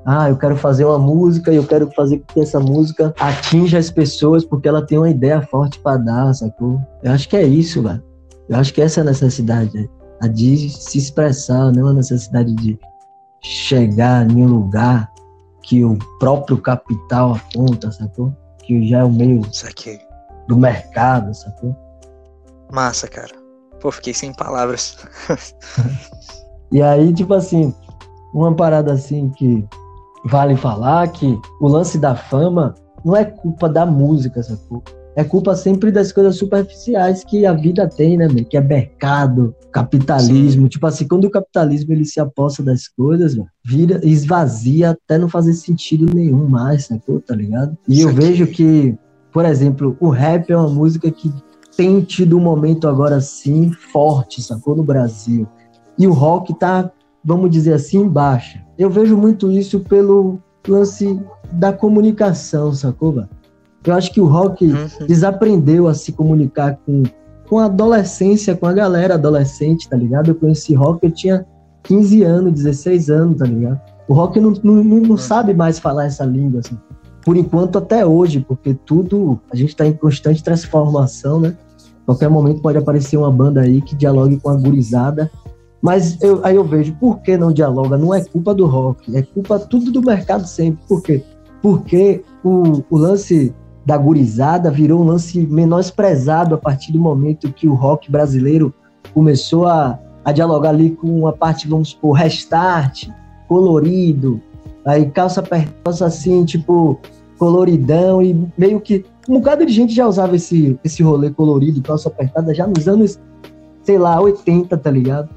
ah, eu quero fazer uma música e eu quero fazer com que essa música atinja as pessoas porque ela tem uma ideia forte para dar, sacou? Eu acho que é isso, velho. Eu acho que essa é a necessidade a de se expressar, não a necessidade de chegar em um lugar que o próprio capital aponta, sacou? Que já é o meio Saquei. do mercado, sacou? Massa, cara. Pô, fiquei sem palavras. <laughs> e aí, tipo assim, uma parada assim que vale falar que o lance da fama não é culpa da música, sacou? É culpa sempre das coisas superficiais que a vida tem, né, que é mercado, capitalismo. Sim. Tipo assim, quando o capitalismo ele se aposta das coisas, vira, esvazia até não fazer sentido nenhum mais, sacou? Tá ligado? E Isso eu aqui. vejo que, por exemplo, o rap é uma música que tem tido um momento agora sim forte, sacou? No Brasil. E o rock tá, vamos dizer assim, em baixa. Eu vejo muito isso pelo lance da comunicação, sacou, velho? Eu acho que o rock uhum. desaprendeu a se comunicar com, com a adolescência, com a galera adolescente, tá ligado? Eu conheci rock, eu tinha 15 anos, 16 anos, tá ligado? O rock não, não, não, não sabe mais falar essa língua, assim. Por enquanto, até hoje, porque tudo, a gente tá em constante transformação, né? Qualquer momento pode aparecer uma banda aí que dialogue com a gurizada. Mas eu, aí eu vejo, por que não dialoga? Não é culpa do rock, é culpa tudo do mercado sempre. Por quê? Porque o, o lance da gurizada virou um lance menosprezado a partir do momento que o rock brasileiro começou a, a dialogar ali com a parte, vamos supor, restart, colorido, aí calça apertada assim, tipo, coloridão e meio que um bocado de gente já usava esse, esse rolê colorido, calça apertada, já nos anos, sei lá, 80, tá ligado?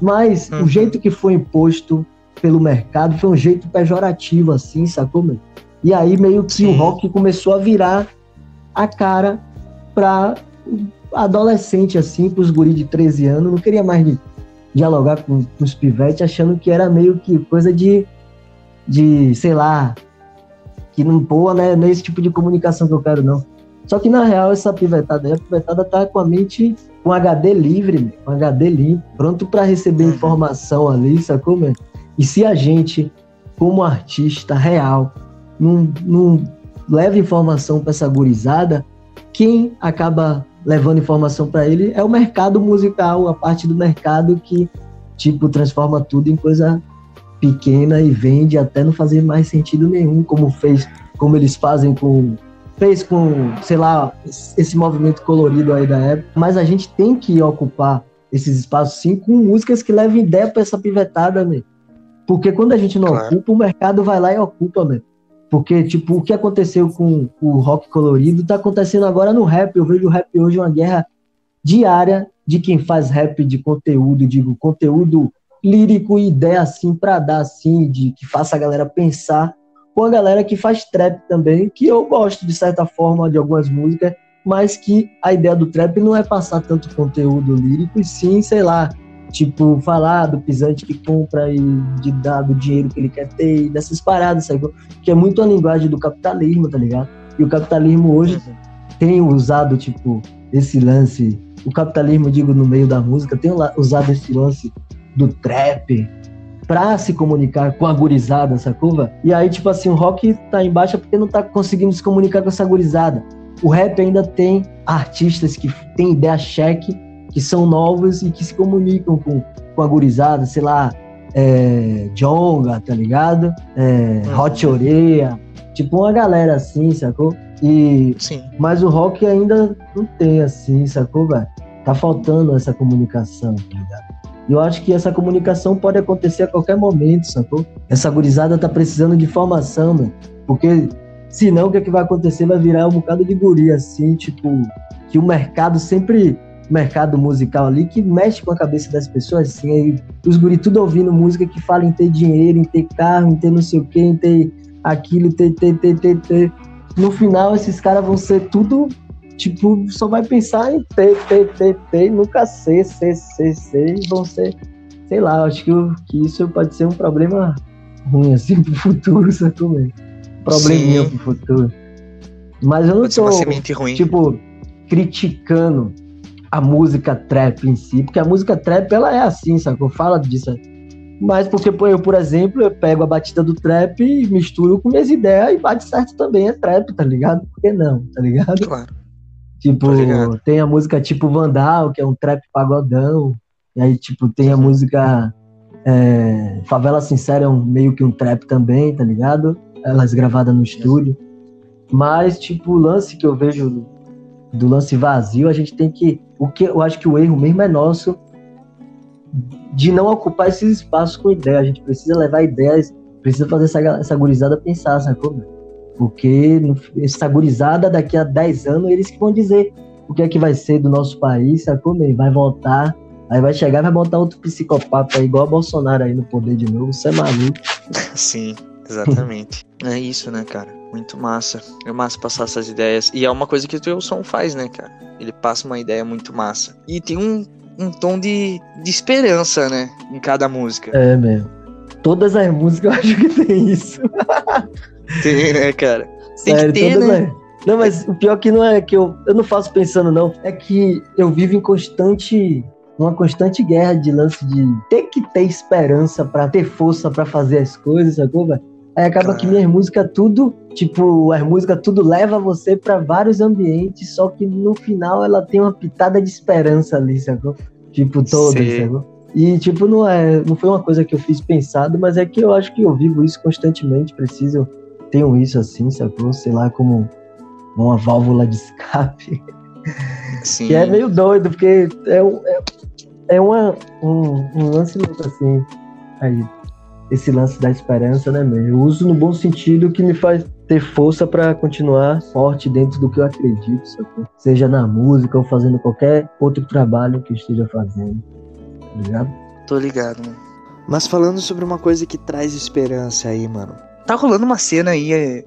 Mas uhum. o jeito que foi imposto pelo mercado foi um jeito pejorativo, assim, sacou, meu? E aí meio que o rock começou a virar a cara para adolescente, assim, para os guri de 13 anos, não queria mais de, dialogar com, com os pivetes, achando que era meio que coisa de, de sei lá, que não boa, né? Não é esse tipo de comunicação que eu quero, não. Só que na real, essa pivetada aí, a pivetada tá com a mente com HD livre, com HD limpo, pronto para receber uhum. informação ali, sacou, mano? E se a gente, como artista real, não, não leva informação para essa gurizada, quem acaba levando informação para ele é o mercado musical, a parte do mercado que, tipo, transforma tudo em coisa pequena e vende até não fazer mais sentido nenhum, como fez, como eles fazem com fez com, sei lá, esse movimento colorido aí da época, mas a gente tem que ocupar esses espaços sim com músicas que levem ideia para essa pivetada, né? Porque quando a gente não claro. ocupa, o mercado vai lá e ocupa, né? Porque, tipo, o que aconteceu com o rock colorido tá acontecendo agora no rap. Eu vejo o rap hoje uma guerra diária de quem faz rap de conteúdo, digo, conteúdo lírico e ideia assim para dar assim, de que faça a galera pensar com a galera que faz trap também, que eu gosto de certa forma de algumas músicas, mas que a ideia do trap não é passar tanto conteúdo lírico, e sim, sei lá, tipo, falar do pisante que compra e de dar do dinheiro que ele quer ter, e dessas paradas, sabe? Que é muito a linguagem do capitalismo, tá ligado? E o capitalismo hoje uhum. tem usado, tipo, esse lance, o capitalismo, digo, no meio da música, tem usado esse lance do trap, pra se comunicar com a gurizada, sacou? E aí, tipo assim, o rock tá embaixo porque não tá conseguindo se comunicar com essa gurizada. O rap ainda tem artistas que têm ideia cheque, que são novos e que se comunicam com, com a gurizada, sei lá, é, Jonga, tá ligado? É, uhum. Hot Oreia, tipo uma galera assim, sacou? E, Sim. Mas o rock ainda não tem assim, sacou, velho? Tá faltando essa comunicação, tá ligado? E eu acho que essa comunicação pode acontecer a qualquer momento, sacou? Essa gurizada tá precisando de formação, mano. Porque senão o que, é que vai acontecer? Vai virar um bocado de guri, assim, tipo, que o mercado sempre. Mercado musical ali que mexe com a cabeça das pessoas, assim, aí os guri tudo ouvindo música que fala em ter dinheiro, em ter carro, em ter não sei o que, em ter aquilo, ter, ter, ter, ter, ter. No final, esses caras vão ser tudo tipo, só vai pensar em ter, ter, ter, ter, nunca ser, ser, ser, ser, e vão ser, sei lá, acho que, que isso pode ser um problema ruim, assim, pro futuro, sabe também. Probleminha Sim. pro futuro. Mas eu não pode tô, tipo, criticando a música trap em si, porque a música trap, ela é assim, sabe? Eu falo disso. Mas porque eu, por exemplo, eu pego a batida do trap e misturo com minhas ideias e bate certo também, é trap, tá ligado? Por que não, tá ligado? Claro. Tipo, tem a música tipo Vandal, que é um trap pagodão. E aí, tipo, tem a música é, Favela Sincera, é um, meio que um trap também, tá ligado? Elas gravadas no estúdio. Mas, tipo, o lance que eu vejo do lance vazio, a gente tem que. O que eu acho que o erro mesmo é nosso de não ocupar esses espaços com ideia. A gente precisa levar ideias, precisa fazer essa, essa gurizada pensar, sacou? Porque essa gurizada, daqui a 10 anos, eles que vão dizer o que é que vai ser do nosso país, sacou? Vai voltar, aí vai chegar vai botar outro psicopata igual a Bolsonaro aí no poder de novo, você é maluco. <laughs> Sim, exatamente. é isso, né, cara? Muito massa. É massa passar essas ideias. E é uma coisa que o som faz, né, cara? Ele passa uma ideia muito massa. E tem um, um tom de, de esperança, né? Em cada música. É mesmo. Todas as músicas <laughs> eu acho que tem isso. <laughs> Tem, né, cara? Tem Sério, que ter, né? Não, mas o pior que não é que eu, eu não faço pensando, não. É que eu vivo em constante. Uma constante guerra de lance de ter que ter esperança para ter força para fazer as coisas, sacou, velho? Aí acaba que minhas músicas tudo, tipo, as músicas tudo leva você para vários ambientes, só que no final ela tem uma pitada de esperança ali, sacou? Tipo, todas, sacou? E, tipo, não, é, não foi uma coisa que eu fiz pensado, mas é que eu acho que eu vivo isso constantemente, preciso tenho isso assim, sacou? Sei lá, como uma válvula de escape. Sim. que é meio doido, porque é, é, é uma, um, um lance louco assim. Aí, esse lance da esperança, né, meu? Eu uso no bom sentido que me faz ter força para continuar forte dentro do que eu acredito, sacou? Seja na música ou fazendo qualquer outro trabalho que eu esteja fazendo. Tá ligado? Tô ligado, mano. Mas falando sobre uma coisa que traz esperança aí, mano tá rolando uma cena aí é,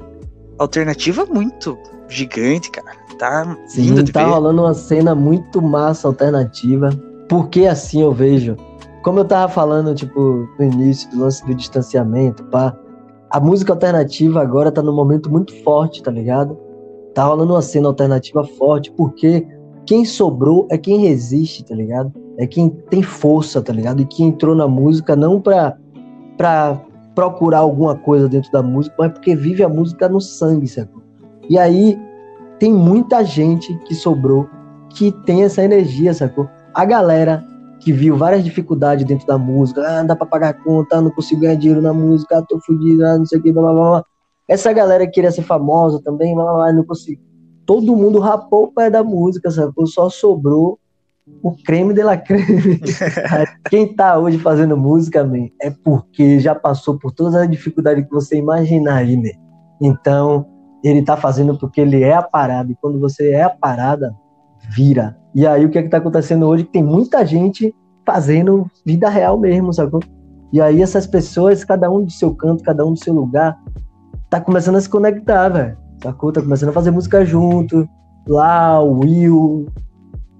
alternativa muito gigante, cara. Tá Sim, tá ver. rolando uma cena muito massa alternativa. Porque assim eu vejo. Como eu tava falando, tipo, no início do lance do distanciamento, pá. A música alternativa agora tá num momento muito forte, tá ligado? Tá rolando uma cena alternativa forte, porque quem sobrou é quem resiste, tá ligado? É quem tem força, tá ligado? E que entrou na música não pra, pra procurar alguma coisa dentro da música, mas porque vive a música no sangue, sacou? E aí tem muita gente que sobrou que tem essa energia, sacou? A galera que viu várias dificuldades dentro da música, ah, não dá pra pagar conta, não consigo ganhar dinheiro na música, tô fudido, ah, não sei o que, blá, blá, blá. Essa galera que queria ser famosa também, blá, blá, blá, não consigo. Todo mundo rapou o pé da música, sacou? Só sobrou o creme de la creme. <laughs> Quem tá hoje fazendo música, man, é porque já passou por todas as dificuldades que você imaginar aí, né? Então, ele tá fazendo porque ele é a parada. E quando você é a parada, vira. E aí o que é que tá acontecendo hoje? Tem muita gente fazendo vida real mesmo, sacou? E aí essas pessoas, cada um do seu canto, cada um do seu lugar, tá começando a se conectar, velho. Sacou? Tá começando a fazer música junto. Lá, o Will,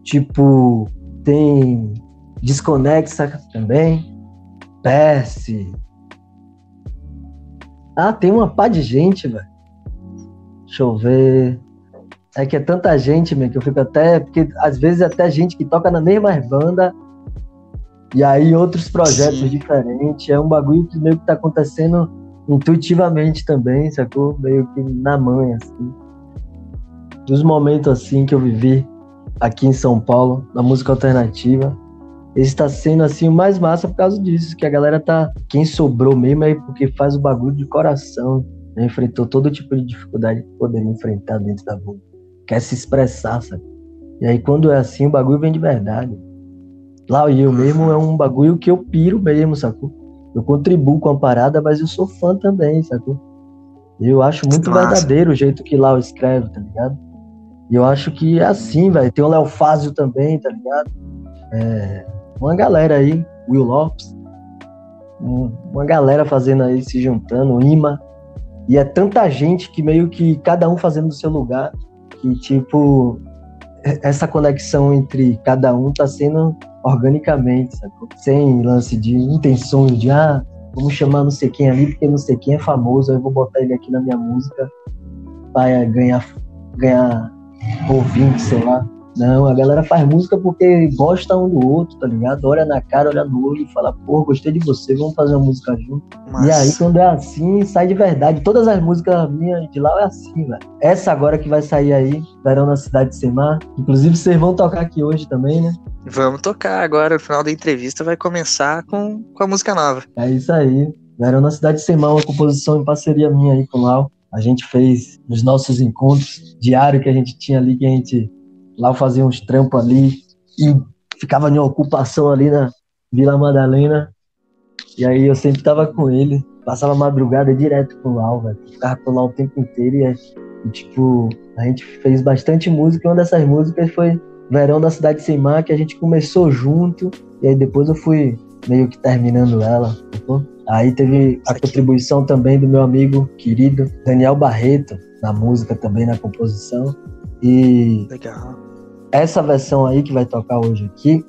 tipo, tem Desconexa também. Perse. Ah, tem uma pá de gente, velho. Deixa eu ver. É que é tanta gente, meu, que eu fico até. Porque às vezes até gente que toca na mesma banda. E aí outros projetos Sim. diferentes. É um bagulho que meio que tá acontecendo intuitivamente também, sacou? Meio que na mãe, assim. Dos momentos assim que eu vivi aqui em São Paulo, na música alternativa. Esse tá sendo assim o mais massa por causa disso, que a galera tá. Quem sobrou mesmo é porque faz o bagulho de coração. Né? Enfrentou todo tipo de dificuldade que poderia enfrentar dentro da música quer se expressar, sabe? E aí quando é assim, o bagulho vem de verdade. Lá e eu mesmo é um bagulho que eu piro mesmo, sacou? Eu contribuo com a parada, mas eu sou fã também, sacou? Eu acho muito Nossa. verdadeiro o jeito que Lau escreve, tá ligado? E eu acho que é assim, velho. Tem o Léo Fázio também, tá ligado? É, uma galera aí, Will Lopes, uma galera fazendo aí, se juntando, Ima. E é tanta gente que meio que cada um fazendo do seu lugar que, tipo, essa conexão entre cada um tá sendo organicamente, sacou? Sem lance de intenções de, ah, vamos chamar não sei quem ali, porque não sei quem é famoso, eu vou botar ele aqui na minha música para ganhar, ganhar ouvinte, sei lá. Não, a galera faz música porque gosta um do outro, tá ligado? Olha na cara, olha no olho e fala, pô, gostei de você, vamos fazer uma música junto. Mas... E aí, quando é assim, sai de verdade. Todas as músicas minhas de lá é assim, velho. Essa agora que vai sair aí, Verão na Cidade de Semar. Inclusive, vocês vão tocar aqui hoje também, né? Vamos tocar agora. O final da entrevista vai começar com, com a música nova. É isso aí. Verão na Cidade de Semar, uma composição em parceria minha aí com o Lau. A gente fez nos nossos encontros diários que a gente tinha ali, que a gente Lá eu fazia uns trampos ali e ficava em ocupação ali na Vila Madalena. E aí eu sempre tava com ele. Passava madrugada direto com o Lau, velho. Ficava com o Lau o tempo inteiro e, e, tipo, a gente fez bastante música. E uma dessas músicas foi Verão da Cidade Sem Mar, que a gente começou junto. E aí depois eu fui meio que terminando ela. Aí teve a contribuição também do meu amigo querido Daniel Barreto, na música também, na composição. E Legal. Essa versão aí que vai tocar hoje aqui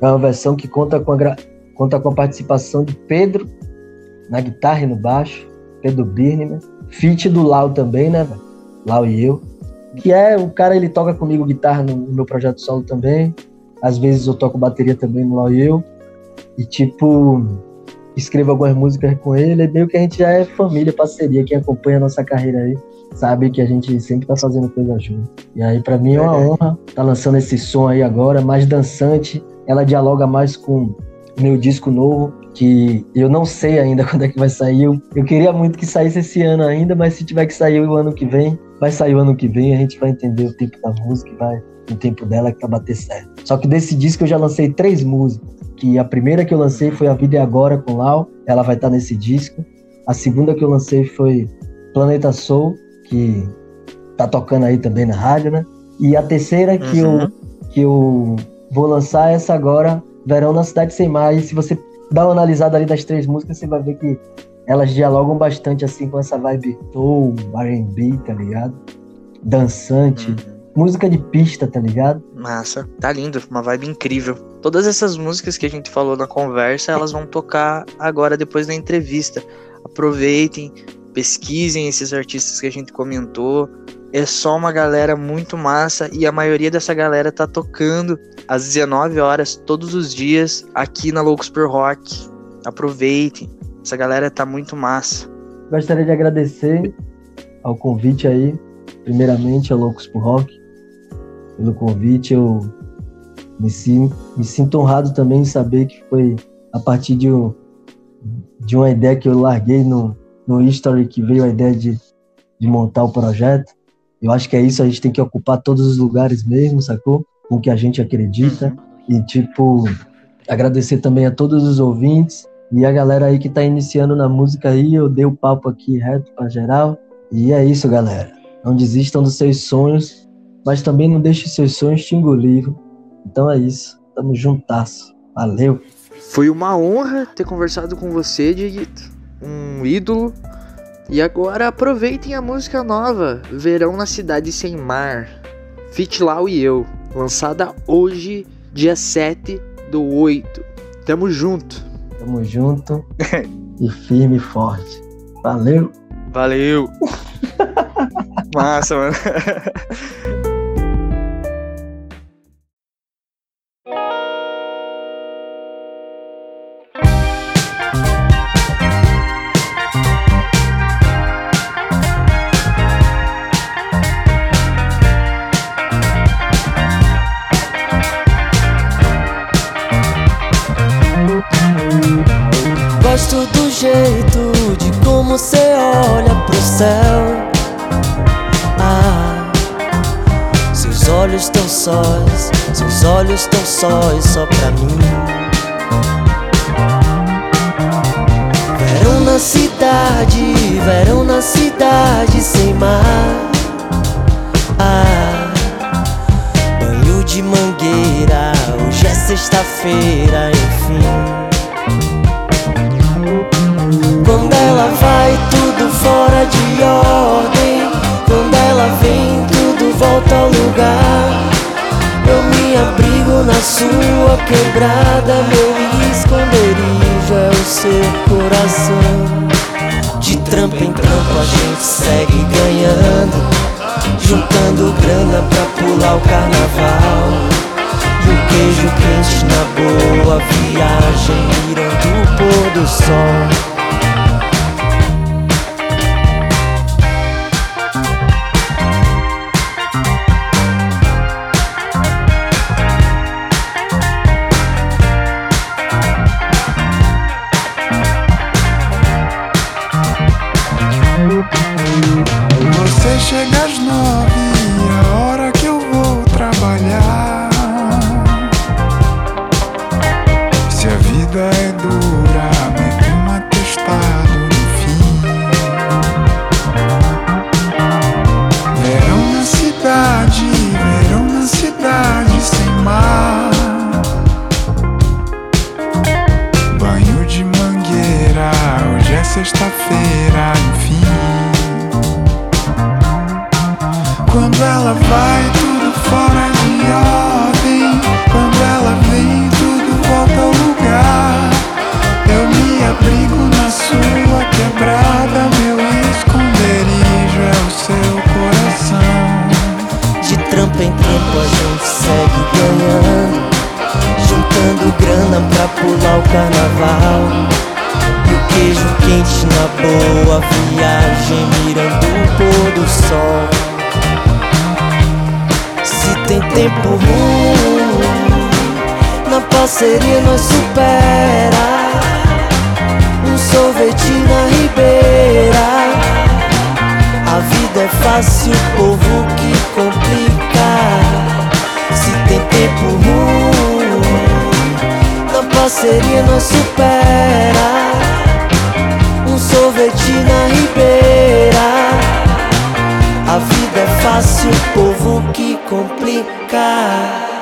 é uma versão que conta com a, conta com a participação de Pedro na guitarra e no baixo, Pedro Birneman, feat do Lau também, né, Lau e eu, que é o cara, ele toca comigo guitarra no, no, meu projeto solo também, às vezes eu toco bateria também no Lau e eu, e tipo, escrevo algumas músicas com ele, e meio que a gente já é família, parceria, quem acompanha a nossa carreira aí sabe que a gente sempre tá fazendo coisa junto. E aí, para mim, é uma é. honra tá lançando esse som aí agora, mais dançante. Ela dialoga mais com meu disco novo, que eu não sei ainda <laughs> quando é que vai sair. Eu, eu queria muito que saísse esse ano ainda, mas se tiver que sair o ano que vem, vai sair o ano que vem, a gente vai entender o tempo da música e vai no tempo dela que vai bater certo. Só que desse disco eu já lancei três músicas, que a primeira que eu lancei foi A Vida é Agora com Lau, ela vai estar tá nesse disco. A segunda que eu lancei foi Planeta Soul, que tá tocando aí também na rádio, né? E a terceira que, uhum. eu, que eu vou lançar é essa agora, Verão na Cidade Sem Mar. E se você dá uma analisada ali das três músicas, você vai ver que elas dialogam bastante assim com essa vibe soul, R&B, tá ligado? Dançante. Uhum. Música de pista, tá ligado? Massa, tá lindo, uma vibe incrível. Todas essas músicas que a gente falou na conversa, elas vão tocar agora depois da entrevista. Aproveitem, pesquisem esses artistas que a gente comentou, é só uma galera muito massa e a maioria dessa galera tá tocando às 19 horas todos os dias aqui na Loucos por Rock. Aproveitem. Essa galera tá muito massa. Gostaria de agradecer ao convite aí, primeiramente ao Loucos por Rock, pelo convite. Eu me, me sinto honrado também em saber que foi a partir de, um, de uma ideia que eu larguei no, no History que veio a ideia de, de montar o projeto. Eu acho que é isso, a gente tem que ocupar todos os lugares mesmo, sacou? Com o que a gente acredita. Uhum. E, tipo, agradecer também a todos os ouvintes e a galera aí que tá iniciando na música aí. Eu dei o papo aqui reto pra geral. E é isso, galera. Não desistam dos seus sonhos, mas também não deixe seus sonhos te engolir. Então é isso. Tamo juntasso. Valeu. Foi uma honra ter conversado com você, Dieguito. Um ídolo e agora aproveitem a música nova, Verão na Cidade Sem Mar, Fit Lau e eu, lançada hoje, dia 7 do 8. Tamo junto. Tamo junto <laughs> e firme e forte. Valeu. Valeu. <laughs> Massa, mano. <laughs> olhos tão sóis, seus olhos tão sóis só pra mim. Verão na cidade, verão na cidade sem mar. Ah, banho de mangueira, hoje é sexta-feira, enfim. Quando ela vai, tudo fora de ordem. Quando ela vem, tudo volta ao lugar. Eu me abrigo na sua quebrada, meu esconderijo é o seu coração. De trampo em trampo a gente segue ganhando, juntando grana pra pular o carnaval. E o queijo quente na boa viagem, mirando o pôr do sol. sexta-feira, enfim. Quando ela vai, tudo fora de ordem. Quando ela vem, tudo volta ao lugar. Eu me abrigo na sua quebrada, meu esconderijo é o seu coração. De trampo em tempo a gente segue ganhando, juntando grana pra pular o carnaval seria nós supera. Um sorvete na ribeira. A vida é fácil, povo que complica. Se tem tempo ruim Na parceria nós supera Um sorvete na ribeira. A vida é fácil, povo que complica